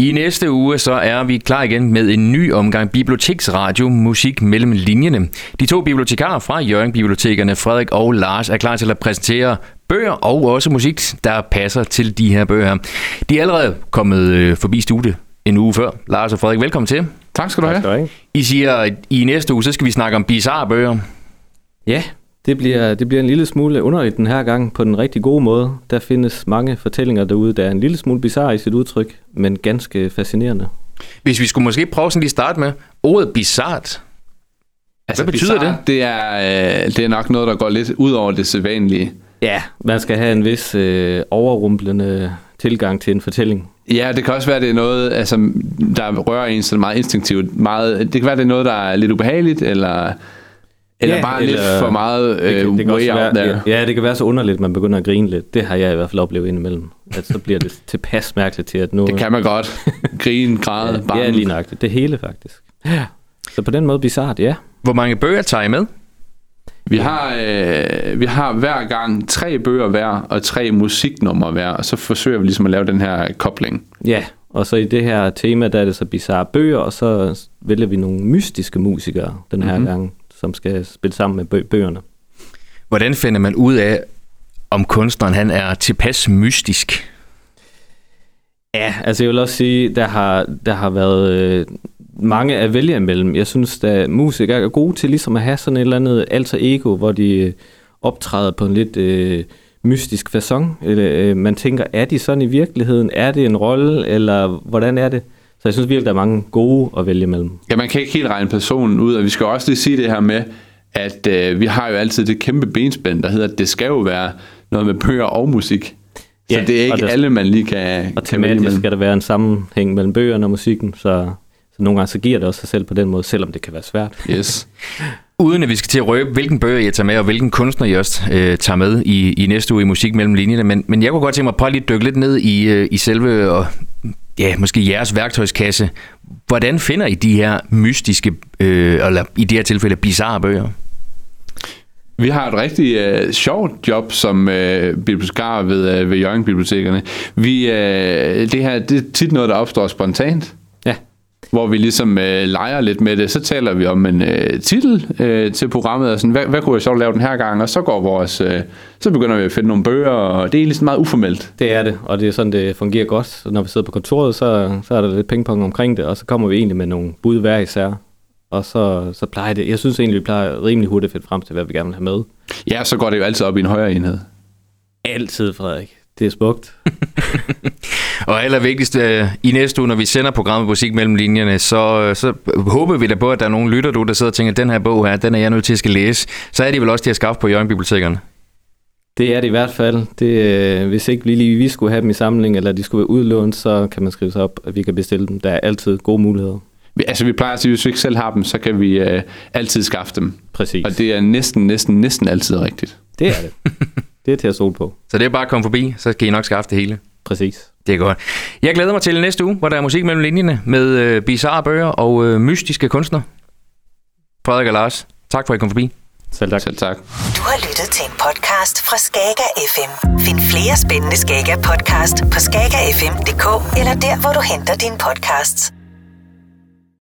I næste uge så er vi klar igen med en ny omgang Biblioteksradio Musik mellem linjerne. De to bibliotekarer fra Jørgen Bibliotekerne, Frederik og Lars, er klar til at præsentere bøger og også musik, der passer til de her bøger. De er allerede kommet øh, forbi studiet en uge før. Lars og Frederik, velkommen til. Tak skal du have. have. I siger, at i næste uge, så skal vi snakke om bizarre bøger. Ja, det bliver, det bliver en lille smule underligt den her gang på den rigtig gode måde. Der findes mange fortællinger derude, der er en lille smule bizarre i sit udtryk, men ganske fascinerende. Hvis vi skulle måske prøve sådan lige starte med ordet bizart. Altså, Hvad betyder bizarre, det? Er, øh, det er nok noget, der går lidt ud over det sædvanlige. Ja, man skal have en vis øh, overrumplende tilgang til en fortælling. Ja, det kan også være, det er noget, altså, der rører en så meget instinktivt. Meget, det kan være, det er noget, der er lidt ubehageligt, eller, eller Ja, bare eller- lidt for meget øh, det, kan- det kan way out være, there. ja, det kan være så underligt, at man begynder at grine lidt. Det har jeg i hvert fald oplevet indimellem. At så bliver det tilpas mærkeligt til, at nu... Det kan man godt. Grine, græde, ja, ja, lige nøjagtigt. Det hele faktisk. Ja. Så på den måde bizart, ja. Hvor mange bøger tager I med? Vi har, øh, vi har hver gang tre bøger hver, og tre musiknumre hver, og så forsøger vi ligesom at lave den her kobling. Ja, og så i det her tema, der er det så bizarre bøger, og så vælger vi nogle mystiske musikere den her Mhm. mm-hmm. gang, som skal spille sammen med bø- bøgerne. Hvordan finder man ud af, om kunstneren han er tilpas mystisk? Ja, altså jeg vil også sige, der har, der har været øh, mange at vælge imellem. Jeg synes, at musikere er gode til ligesom at have sådan et eller andet alter ego, hvor de øh, optræder på en lidt øh, mystisk façon. Eller, øh, man tænker, er de sådan i virkeligheden? Er det en rolle, eller hvordan er det? Så jeg synes virkelig, der er mange gode at vælge imellem. Ja, man kan ikke helt regne personen ud, og vi skal også lige sige det her med, at øh, vi har jo altid det kæmpe benspænd, der hedder, at det skal jo være noget med bøger og musik. Så Ja, det er ikke der- alle, man lige kan, Og kan vælge tematisk imellem. skal der være en sammenhæng mellem bøgerne og musikken, så, så nogle gange så giver det også sig selv på den måde, selvom det kan være svært. Yes. Uden at vi skal til at røbe, hvilken bøger jeg tager med, og hvilken kunstner jeg også øh, tager med i, i næste uge i Musik mellem linjerne. Men, men jeg kunne godt tænke mig at prøve lige at dykke lidt ned i, øh, i selve, og, ja, måske jeres værktøjskasse. Hvordan finder I de her mystiske, øh, eller i det her tilfælde bizarre bøger? Vi har et rigtig øh, sjovt job som øh, bibliotekar ved, øh, ved Jørgen Bibliotekerne. Vi, øh, det her det er tit noget, der opstår spontant. Ja. Hvor vi ligesom øh, leger lidt med det. Så taler vi om en øh, titel øh, til programmet, og sådan, hvad, hvad kunne jeg så lave den her gang? Og så går vores, øh, så begynder vi at finde nogle bøger, og det er ligesom meget uformelt. Det er det, og det er sådan, det fungerer godt. Så når vi sidder på kontoret, så, så er der lidt pingpong omkring det, og så kommer vi egentlig med nogle bud hver især. Og så, så plejer det, jeg synes egentlig, vi plejer rimelig hurtigt at finde frem til, hvad vi gerne vil have med. Ja, så går det jo altid op i en højere enhed. Altid, Frederik. Det er smukt. Og allervigtigst, øh, i næste uge, når vi sender programmet Musik mellem linjerne, så, øh, så håber vi da på, at der er nogle lytter, du, der sidder og tænker, den her bog her, den er jeg nødt til at skal læse. Så er de vel også til at skaffe på Jørgen Bibliotekerne. Det er det i hvert fald. Det, øh, hvis ikke vi lige vi skulle have dem i samling, eller de skulle være udlånt, så kan man skrive sig op, at vi kan bestille dem. Der er altid gode muligheder. Vi, altså vi plejer at sige, at hvis vi ikke selv har dem, så kan vi øh, altid skaffe dem. Præcis. Og det er næsten, næsten, næsten altid rigtigt. Det er det. Det er til at stole på. Så det er bare at komme forbi, så kan I nok skaffe det hele. Præcis. Det er godt. Jeg glæder mig til næste uge, hvor der er musik mellem linjerne med øh, bizarre bøger og øh, mystiske kunstnere. Frederik og Lars, tak for at I kom forbi. Selv tak. Selv tak. Du har lyttet til en podcast fra Skager FM. Find flere spændende Skager podcast på skagerfm.dk eller der, hvor du henter dine podcasts.